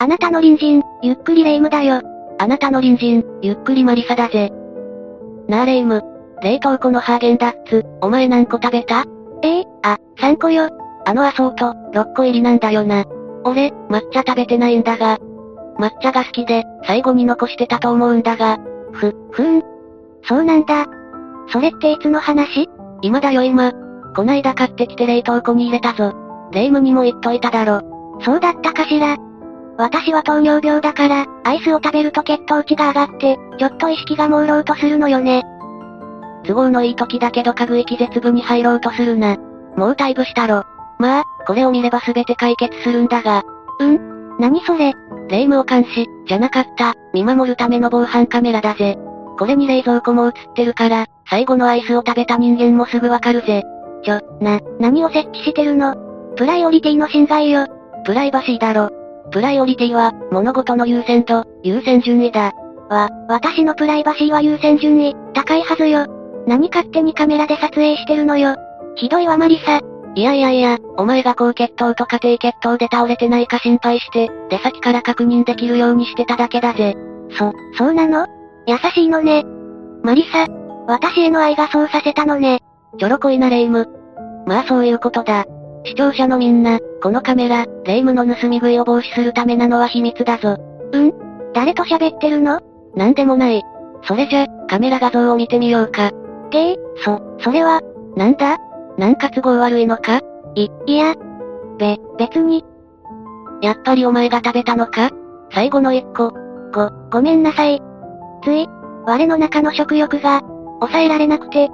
あなたの隣人、ゆっくりレ夢ムだよ。あなたの隣人、ゆっくりマリサだぜ。なあレ夢ム。冷凍庫のハーゲンダッツ、お前何個食べた？え？えあ、3個よ。あのアソート、6個入りなんだよな。俺、抹茶食べてないんだが。抹茶が好きで、最後に残してたと思うんだが。ふ、ふーん。そうなんだ。それっていつの話？今だよ今。こないだ買ってきて冷凍庫に入れたぞ。レ夢ムにも言っといただろ。そうだったかしら。私は糖尿病だから、アイスを食べると血糖値が上がって、ちょっと意識が朦朧とするのよね。都合のいい時だけど家具気絶部に入ろうとするな。もう退部したろ。まあ、これを見れば全て解決するんだが。うん？何それ？霊夢を監視、じゃなかった、見守るための防犯カメラだぜ。これに冷蔵庫も映ってるから、最後のアイスを食べた人間もすぐわかるぜ。ちょ、な、何を設置してるの？プライオリティの侵害よ。プライバシーだろ。プライオリティは、物事の優先度、優先順位だ。わ、私のプライバシーは優先順位、高いはずよ。何勝手にカメラで撮影してるのよ。ひどいわマリサ。いやいやいや、お前が高血糖と家庭血糖で倒れてないか心配して、出先から確認できるようにしてただけだぜ。そ、そうなの？優しいのね。マリサ、私への愛がそうさせたのね。ちょろこいなレイム。まあそういうことだ。視聴者のみんな、このカメラ、レイムの盗み食いを防止するためなのは秘密だぞ。うん？誰と喋ってるの？なんでもない。それじゃ、カメラ画像を見てみようか。げえ、そ、それは、なんだ？なんか都合悪いのか？い、いや。べ、別に。やっぱりお前が食べたのか？最後の一個。ご、ごめんなさい。つい、我の中の食欲が、抑えられなくて。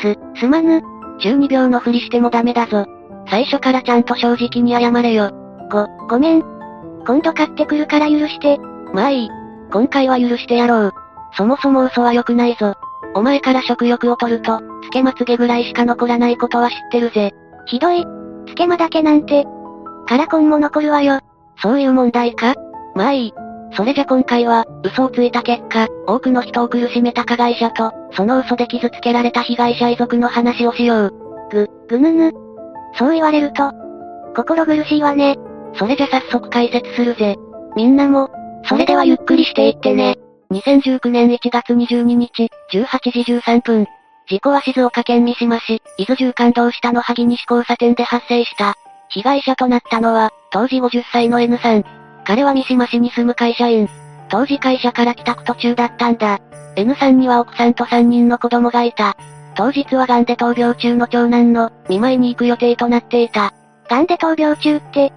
す、すまぬ。中二病のふりしてもダメだぞ。最初からちゃんと正直に謝れよ。ご、ごめん。今度買ってくるから許して。まあいい。今回は許してやろう。そもそも嘘は良くないぞ。お前から食欲を取ると、つけまつげぐらいしか残らないことは知ってるぜ。ひどい。つけまだけなんて。カラコンも残るわよ。そういう問題かまあいい。それじゃ今回は、嘘をついた結果、多くの人を苦しめた加害者と、その嘘で傷つけられた被害者遺族の話をしよう。ぐ、ぐぬぬ。そう言われると、心苦しいわね。それじゃ早速解説するぜ。みんなも、それではゆっくりしていってね。2019年1月22日、18時13分。事故は静岡県三島市、伊豆縦貫道下の萩西交差点で発生した。被害者となったのは、当時50歳の N さん。彼は三島市に住む会社員。当時会社から帰宅途中だったんだ。N さんには奥さんと3人の子供がいた。当日は癌で闘病中の長男の見舞いに行く予定となっていた。癌で闘病中って、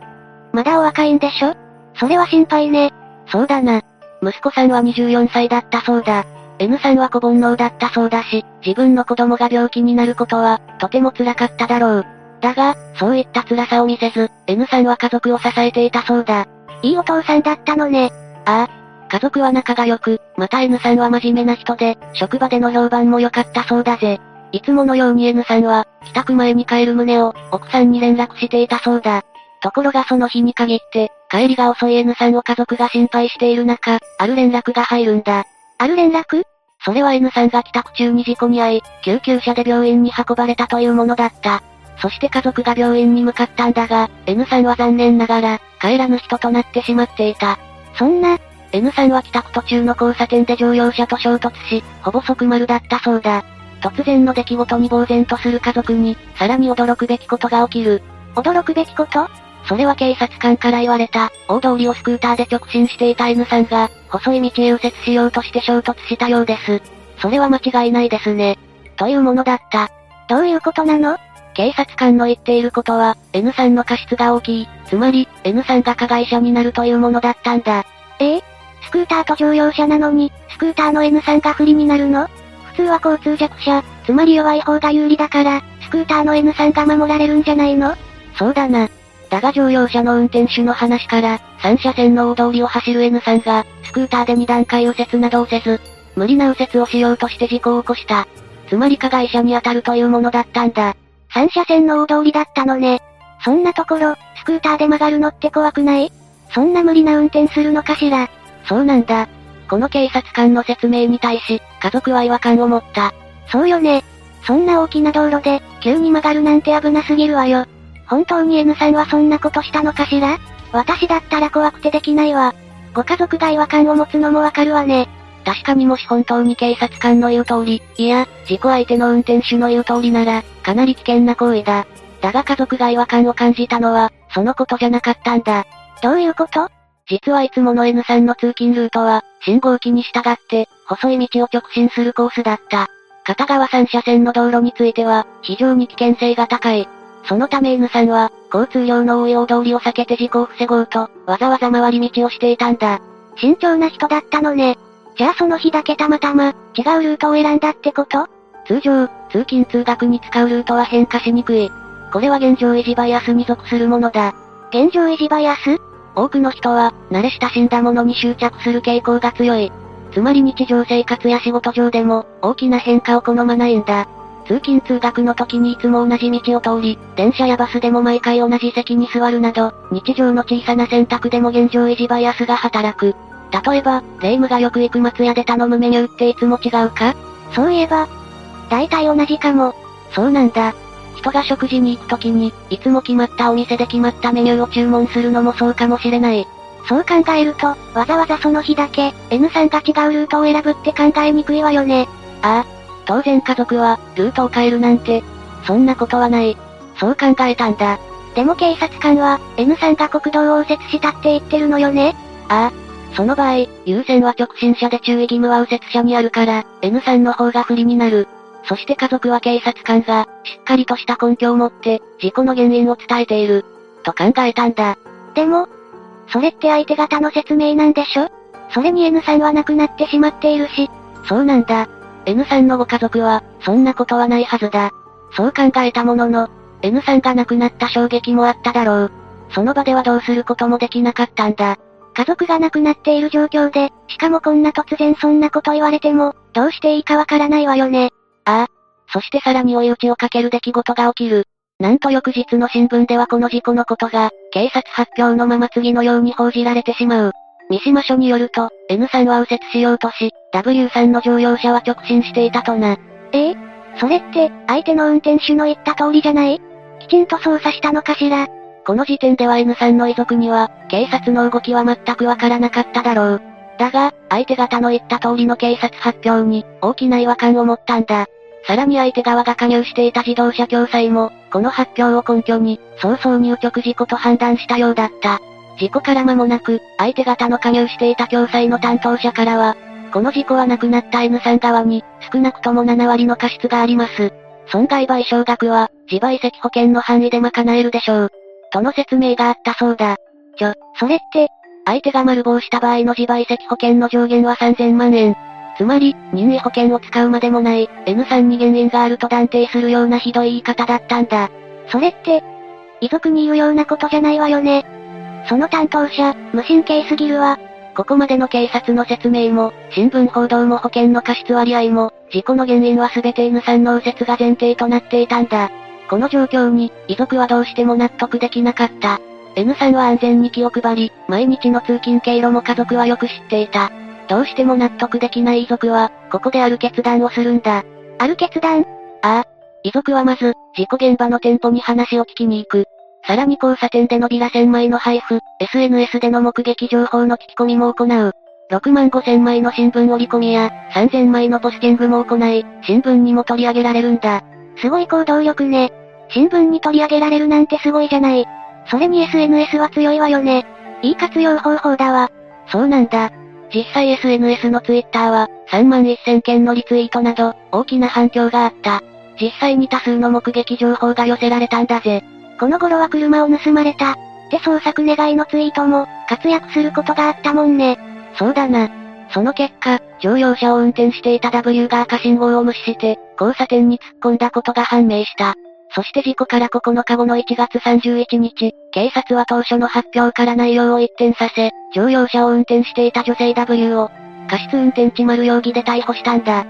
まだお若いんでしょ？それは心配ね。そうだな。息子さんは24歳だったそうだ。N さんは子煩悩だったそうだし、自分の子供が病気になることは、とても辛かっただろう。だが、そういった辛さを見せず、N さんは家族を支えていたそうだ。いいお父さんだったのね。ああ。家族は仲が良く、また N さんは真面目な人で、職場での評判も良かったそうだぜ。いつものように N さんは、帰宅前に帰る旨を、奥さんに連絡していたそうだ。ところがその日に限って、帰りが遅い N さんを家族が心配している中、ある連絡が入るんだ。ある連絡？それは N さんが帰宅中に事故に遭い、救急車で病院に運ばれたというものだった。そして家族が病院に向かったんだが、N さんは残念ながら、帰らぬ人となってしまっていた。そんな、N さんは帰宅途中の交差点で乗用車と衝突し、ほぼ即丸だったそうだ。突然の出来事に呆然とする家族に、さらに驚くべきことが起きる。驚くべきこと？それは警察官から言われた、大通りをスクーターで直進していた N さんが、細い道へ右折しようとして衝突したようです。それは間違いないですね。というものだった。どういうことなの？警察官の言っていることは、N さんの過失が大きい、つまり、N さんが加害者になるというものだったんだ。ええ？スクーターと乗用車なのに、スクーターの N さんが不利になるの？普通は交通弱者、つまり弱い方が有利だから、スクーターの N さんが守られるんじゃないの？そうだな。だが乗用車の運転手の話から、3車線の大通りを走る N さんが、スクーターで2段階右折などをせず、無理な右折をしようとして事故を起こした。つまり加害者に当たるというものだったんだ。3車線の大通りだったのね。そんなところ、スクーターで曲がるのって怖くない？そんな無理な運転するのかしら？そうなんだ。この警察官の説明に対し、家族は違和感を持った。そうよね。そんな大きな道路で、急に曲がるなんて危なすぎるわよ。本当に N さんはそんなことしたのかしら？私だったら怖くてできないわ。ご家族が違和感を持つのもわかるわね。確かにもし本当に警察官の言う通り、いや、事故相手の運転手の言う通りなら、かなり危険な行為だ。だが家族が違和感を感じたのは、そのことじゃなかったんだ。どういうこと？実はいつもの N さんの通勤ルートは、信号機に従って、細い道を直進するコースだった。片側3車線の道路については、非常に危険性が高い。そのため N さんは、交通量の多い大通りを避けて事故を防ごうと、わざわざ回り道をしていたんだ。慎重な人だったのね。じゃあその日だけたまたま、違うルートを選んだってこと？通常、通勤通学に使うルートは変化しにくい。これは現状維持バイアスに属するものだ。現状維持バイアス？多くの人は、慣れ親しんだものに執着する傾向が強い。つまり日常生活や仕事上でも、大きな変化を好まないんだ。通勤通学の時にいつも同じ道を通り、電車やバスでも毎回同じ席に座るなど、日常の小さな選択でも現状維持バイアスが働く。例えば、霊夢がよく行く松屋で頼むメニューっていつも違うか？そういえば、大体同じかも。そうなんだ。人が食事に行く時に、いつも決まったお店で決まったメニューを注文するのもそうかもしれない。そう考えると、わざわざその日だけ、N さんが違うルートを選ぶって考えにくいわよね。ああ。当然家族は、ルートを変えるなんて、そんなことはない。そう考えたんだ。でも警察官は、N さんが国道を右折したって言ってるのよねああ。その場合、優先は直進車で注意義務は右折車にあるから、N さんの方が不利になる。そして家族は警察官が、しっかりとした根拠を持って、事故の原因を伝えている。と考えたんだ。でも、それって相手方の説明なんでしょ？それに N さんは亡くなってしまっているし。そうなんだ。N さんのご家族は、そんなことはないはずだ。そう考えたものの、N さんが亡くなった衝撃もあっただろう。その場ではどうすることもできなかったんだ。家族が亡くなっている状況で、しかもこんな突然そんなこと言われても、どうしていいかわからないわよね。ああ。そしてさらに追い打ちをかける出来事が起きる。なんと翌日の新聞ではこの事故のことが、警察発表のまま次のように報じられてしまう。三島署によると、N さんは右折しようとし、W さんの乗用車は直進していたとな。え？えそれって、相手の運転手の言った通りじゃない？きちんと操作したのかしら？この時点では N さんの遺族には、警察の動きは全くわからなかっただろう。だが、相手方の言った通りの警察発表に、大きな違和感を持ったんだ。さらに相手側が加入していた自動車共済も、この発表を根拠に、早々に右直事故と判断したようだった。事故から間もなく、相手方の加入していた共済の担当者からは、この事故は亡くなった N さん側に、少なくとも7割の過失があります。損害賠償額は、自賠責保険の範囲で賄えるでしょう。との説明があったそうだ。ちょ、それって、相手が丸棒した場合の自賠責保険の上限は3000万円。つまり、任意保険を使うまでもない、N さんに原因があると断定するようなひどい言い方だったんだ。それって、遺族に言うようなことじゃないわよね。その担当者、無神経すぎるわ。ここまでの警察の説明も、新聞報道も保険の過失割合も、事故の原因は全て N さんの右折が前提となっていたんだ。この状況に、遺族はどうしても納得できなかった。N さんは安全に気を配り、毎日の通勤経路も家族はよく知っていた。どうしても納得できない遺族は、ここである決断をするんだ。ある決断？ああ。遺族はまず、事故現場の店舗に話を聞きに行く。さらに交差点でのビラ1000枚の配布、SNS での目撃情報の聞き込みも行う。6万5000枚の新聞折り込みや、3000枚のポスティングも行い、新聞にも取り上げられるんだ。すごい行動力ね。新聞に取り上げられるなんてすごいじゃない。それに SNS は強いわよね。いい活用方法だわ。そうなんだ。実際 SNS の Twitter は、3万1000件のリツイートなど、大きな反響があった。実際に多数の目撃情報が寄せられたんだぜ。この頃は車を盗まれた。って捜索願いのツイートも、活躍することがあったもんね。そうだな。その結果、乗用車を運転していた W が赤信号を無視して、交差点に突っ込んだことが判明した。そして事故から9日後の1月31日、警察は当初の発表から内容を一転させ、乗用車を運転していた女性 W を、過失運転致丸容疑で逮捕したんだ。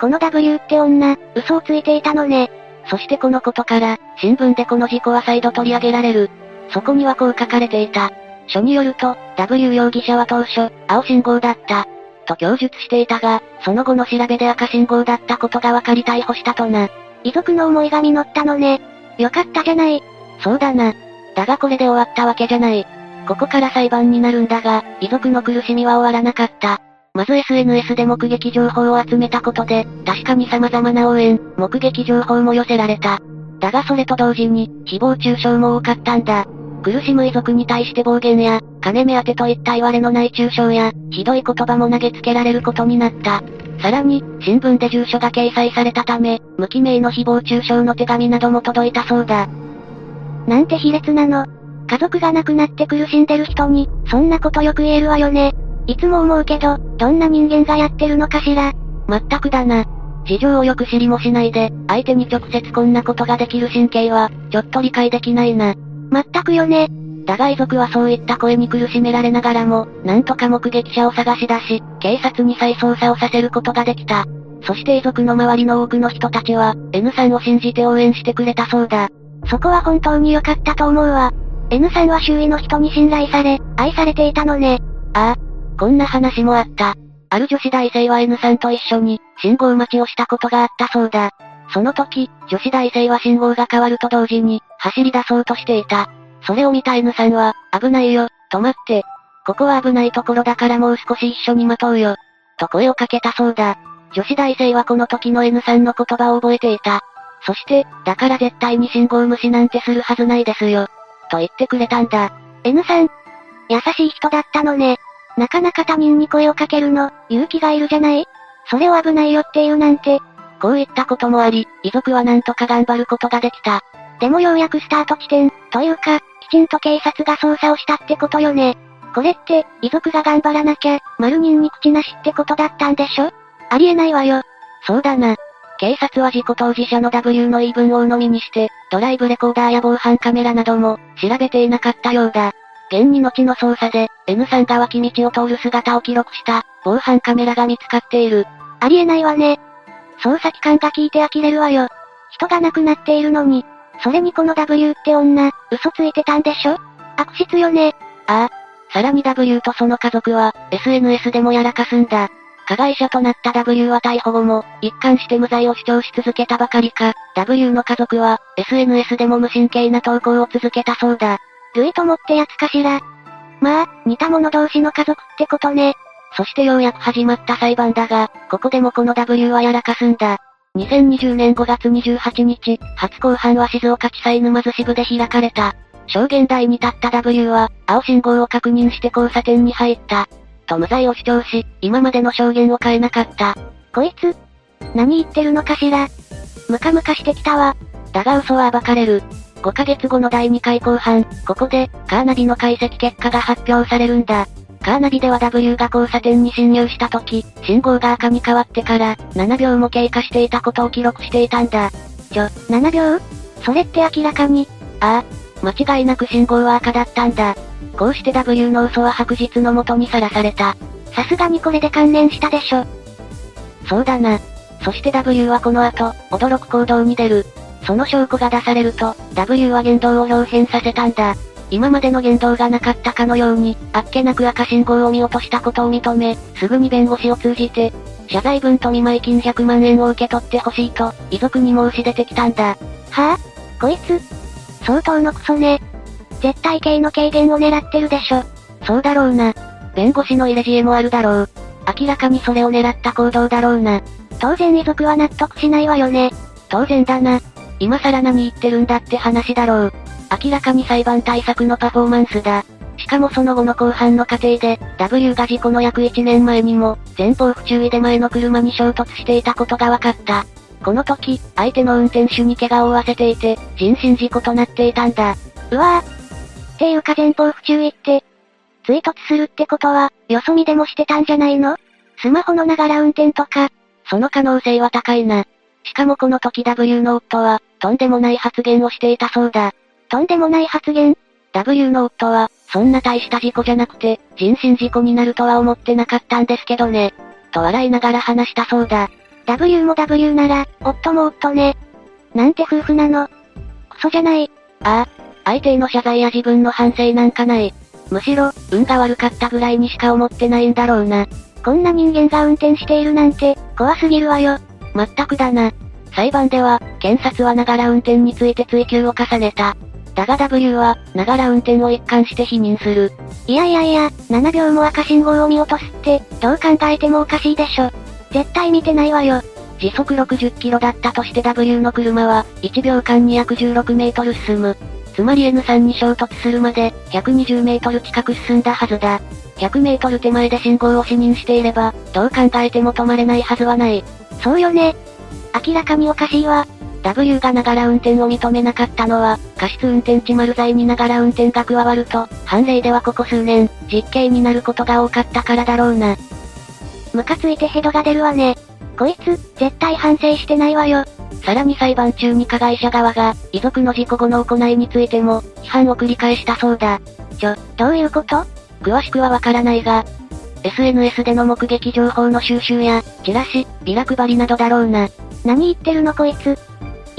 この W って女、嘘をついていたのね。そしてこのことから、新聞でこの事故は再度取り上げられる。そこにはこう書かれていた。書によると、W 容疑者は当初、青信号だった。と供述していたが、その後の調べで赤信号だったことが分かり逮捕したとな。遺族の思いが実ったのね。よかったじゃない。そうだな。だがこれで終わったわけじゃない。ここから裁判になるんだが、遺族の苦しみは終わらなかった。まず SNS で目撃情報を集めたことで、確かに様々な応援、目撃情報も寄せられた。だがそれと同時に、誹謗中傷も多かったんだ。苦しむ遺族に対して暴言や、金目当てといった言われのない中傷や、ひどい言葉も投げつけられることになった。さらに、新聞で住所が掲載されたため、無記名の誹謗中傷の手紙なども届いたそうだ。なんて卑劣なの。家族が亡くなって苦しんでる人に、そんなことよく言えるわよね。いつも思うけど、どんな人間がやってるのかしら。まったくだな。事情をよく知りもしないで、相手に直接こんなことができる神経は、ちょっと理解できないな。まったくよね。だが遺族はそういった声に苦しめられながらも、なんとか目撃者を探し出し、警察に再捜査をさせることができた。そして遺族の周りの多くの人たちは、N さんを信じて応援してくれたそうだ。そこは本当に良かったと思うわ。N さんは周囲の人に信頼され、愛されていたのね。ああ。こんな話もあった。ある女子大生は N さんと一緒に、信号待ちをしたことがあったそうだ。その時、女子大生は信号が変わると同時に、走り出そうとしていた。それを見た N さんは、危ないよ、止まって。ここは危ないところだからもう少し一緒に待とうよ。と声をかけたそうだ。女子大生はこの時の N さんの言葉を覚えていた。そして、だから絶対に信号無視なんてするはずないですよ。と言ってくれたんだ。N さん、優しい人だったのね。なかなか他人に声をかけるの、勇気がいるじゃないそれを危ないよって言うなんて。こういったこともあり、遺族はなんとか頑張ることができた。でもようやくスタート地点、というか、きちんと警察が捜査をしたってことよね。これって、遺族が頑張らなきゃ、丸人に口なしってことだったんでしょ？ありえないわよ。そうだな。警察は事故当事者の W の言い分を鵜呑みにして、ドライブレコーダーや防犯カメラなども、調べていなかったようだ。現に後の捜査で、N さんが脇道を通る姿を記録した、防犯カメラが見つかっている。ありえないわね。捜査機関が聞いて呆れるわよ。人が亡くなっているのに、それにこの W って女、嘘ついてたんでしょ？悪質よね。ああ。さらに W とその家族は、SNS でもやらかすんだ。加害者となった W は逮捕後も、一貫して無罪を主張し続けたばかりか、W の家族は、SNS でも無神経な投稿を続けたそうだ。類ともってやつかしら。まあ、似た者同士の家族ってことね。そしてようやく始まった裁判だが、ここでもこの W はやらかすんだ。2020年5月28日、初公判は静岡地裁沼津支部で開かれた。証言台に立った W は、青信号を確認して交差点に入った。と無罪を主張し、今までの証言を変えなかった。こいつ、何言ってるのかしら。ムカムカしてきたわ。だが嘘は暴かれる。5ヶ月後の第2回公判、ここで、カーナビの解析結果が発表されるんだ。カーナビでは W が交差点に進入した時、信号が赤に変わってから、7秒も経過していたことを記録していたんだ。ちょ、7秒？それって明らかに？ああ、間違いなく信号は赤だったんだ。こうして W の嘘は白日のもとにさらされた。さすがにこれで関連したでしょ。そうだな。そして W はこの後、驚く行動に出る。その証拠が出されると、W は言動を表変させたんだ。今までの言動がなかったかのように、あっけなく赤信号を見落としたことを認め、すぐに弁護士を通じて、謝罪文と見舞金100万円を受け取ってほしいと、遺族に申し出てきたんだ。はぁ、あ、こいつ、相当のクソね。絶対刑の軽減を狙ってるでしょ。そうだろうな。弁護士の入れ知恵もあるだろう。明らかにそれを狙った行動だろうな。当然遺族は納得しないわよね。当然だな。今更何言ってるんだって話だろう。明らかに裁判対策のパフォーマンスだ。しかもその後の後半の過程で、W が事故の約1年前にも、前方不注意で前の車に衝突していたことが分かった。この時、相手の運転手に怪我を負わせていて、人身事故となっていたんだ。うわぁ。っていうか前方不注意って、追突するってことは、よそ見でもしてたんじゃないの？スマホのながら運転とか。その可能性は高いな。しかもこの時 W の夫は、とんでもない発言をしていたそうだ。とんでもない発言 ?W の夫は、そんな大した事故じゃなくて、人身事故になるとは思ってなかったんですけどね。と笑いながら話したそうだ。W も W なら、夫も夫ね。なんて夫婦なの？クソじゃない。ああ、相手への謝罪や自分の反省なんかない。むしろ、運が悪かったぐらいにしか思ってないんだろうな。こんな人間が運転しているなんて、怖すぎるわよ。まったくだな。裁判では、検察はながら運転について追及を重ねた。だが W は、ながら運転を一貫して否認する。いやいやいや、7秒も赤信号を見落とすって、どう考えてもおかしいでしょ。絶対見てないわよ。時速60キロだったとして W の車は、1秒間に約16メートル進む。つまり N3 に衝突するまで、120メートル近く進んだはずだ。100メートル手前で信号を視認していれば、どう考えても止まれないはずはない。そうよね。明らかにおかしいわ。W がながら運転を認めなかったのは、過失運転致丸罪にながら運転が加わると、判例ではここ数年、実刑になることが多かったからだろうな。ムカついてヘドが出るわね。こいつ、絶対反省してないわよ。さらに裁判中に加害者側が、遺族の事故後の行いについても、批判を繰り返したそうだ。ちょ、どういうこと？詳しくはわからないが、SNS での目撃情報の収集や、チラシ、ビラ配りなどだろうな。何言ってるのこいつ？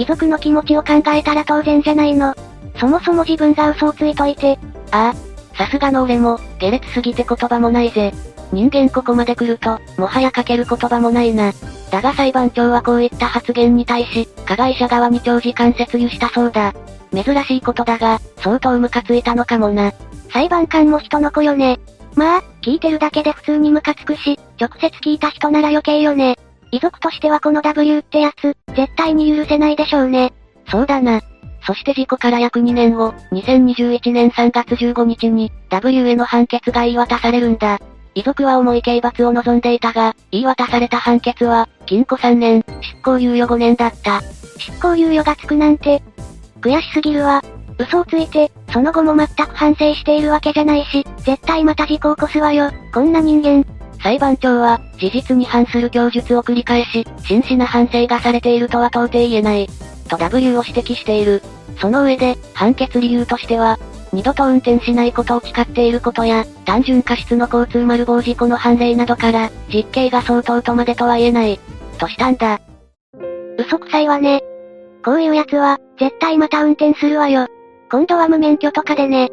遺族の気持ちを考えたら当然じゃないの。そもそも自分が嘘をついといて。ああ、さすがの俺も、下劣すぎて言葉もないぜ。人間ここまで来ると、もはやかける言葉もないな。だが裁判長はこういった発言に対し、加害者側に長時間説諭したそうだ。珍しいことだが、相当ムカついたのかもな。裁判官も人の子よね。まあ、聞いてるだけで普通にムカつくし、直接聞いた人なら余計よね。遺族としてはこの W ってやつ、絶対に許せないでしょうね。そうだな。そして事故から約2年後、2021年3月15日に、W への判決が言い渡されるんだ。遺族は重い刑罰を望んでいたが、言い渡された判決は、禁錮3年、執行猶予5年だった。執行猶予がつくなんて、悔しすぎるわ。嘘をついて、その後も全く反省しているわけじゃないし、絶対また事故を起こすわよ、こんな人間。裁判長は、事実に反する供述を繰り返し、真摯な反省がされているとは到底言えない。と W を指摘している。その上で、判決理由としては、二度と運転しないことを誓っていることや、単純過失の交通丸棒事故の判例などから、実刑が相当とまでとは言えない。としたんだ。嘘くさいわね。こういう奴は、絶対また運転するわよ。今度は無免許とかでね。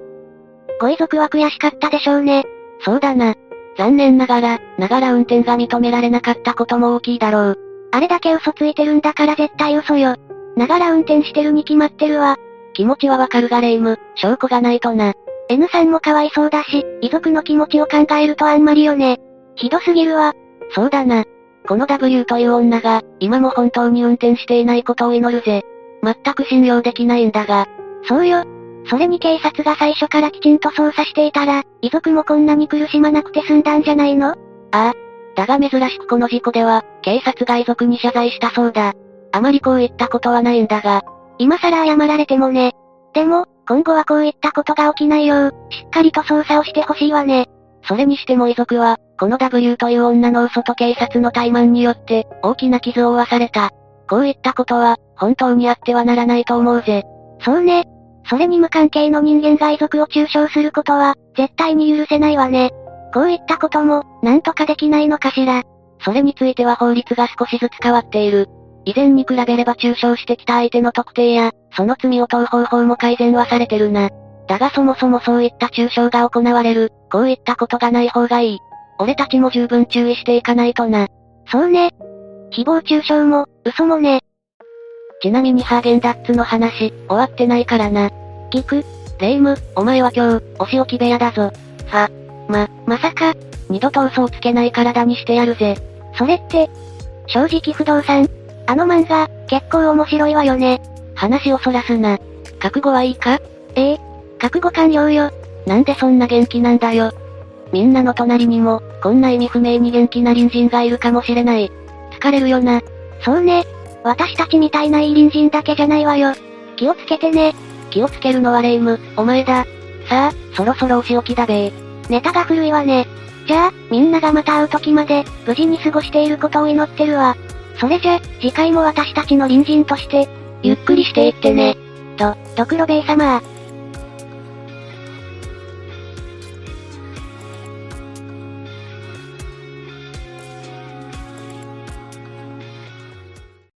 ご遺族は悔しかったでしょうね。そうだな。残念ながら、ながら運転が認められなかったことも大きいだろう。あれだけ嘘ついてるんだから絶対嘘よ。ながら運転してるに決まってるわ。気持ちはわかるがレイム、証拠がないとな。N さんもかわいそうだし、遺族の気持ちを考えるとあんまりよね。ひどすぎるわ。そうだな。この W という女が、今も本当に運転していないことを祈るぜ。全く信用できないんだが。そうよ。それに警察が最初からきちんと捜査していたら、遺族もこんなに苦しまなくて済んだんじゃないの？ああ。だが珍しくこの事故では、警察が遺族に謝罪したそうだ。あまりこういったことはないんだが、今更謝られてもね。でも、今後はこういったことが起きないよう、しっかりと捜査をしてほしいわね。それにしても遺族は、この W という女の嘘と警察の怠慢によって、大きな傷を負わされた。こういったことは、本当にあってはならないと思うぜ。そうね。それに無関係の人間が遺族を中傷することは、絶対に許せないわね。こういったことも、なんとかできないのかしら。それについては法律が少しずつ変わっている。以前に比べれば中傷してきた相手の特定や、その罪を問う方法も改善はされてるな。だがそもそもそういった中傷が行われる、こういったことがない方がいい。俺たちも十分注意していかないとな。そうね。誹謗中傷も、嘘もね。ちなみにハーゲンダッツの話、終わってないからな。聞く？レイム、お前は今日、お仕置き部屋だぞ。は、ま、まさか、二度と嘘をつけない体にしてやるぜ。それって、正直不動産？あの漫画、結構面白いわよね。話をそらすな。覚悟はいいか？ええ。覚悟完了よ。なんでそんな元気なんだよ。みんなの隣にも、こんな意味不明に元気な隣人がいるかもしれない。疲れるよな。そうね。私たちみたいないい隣人だけじゃないわよ。気をつけてね。気をつけるのはレイム、お前だ。さあ、そろそろお仕置きだべネタが古いわね。じゃあ、みんながまた会う時まで、無事に過ごしていることを祈ってるわ。それじゃ、次回も私たちの隣人として、ゆっくりしていってね。と、ドクロベイ様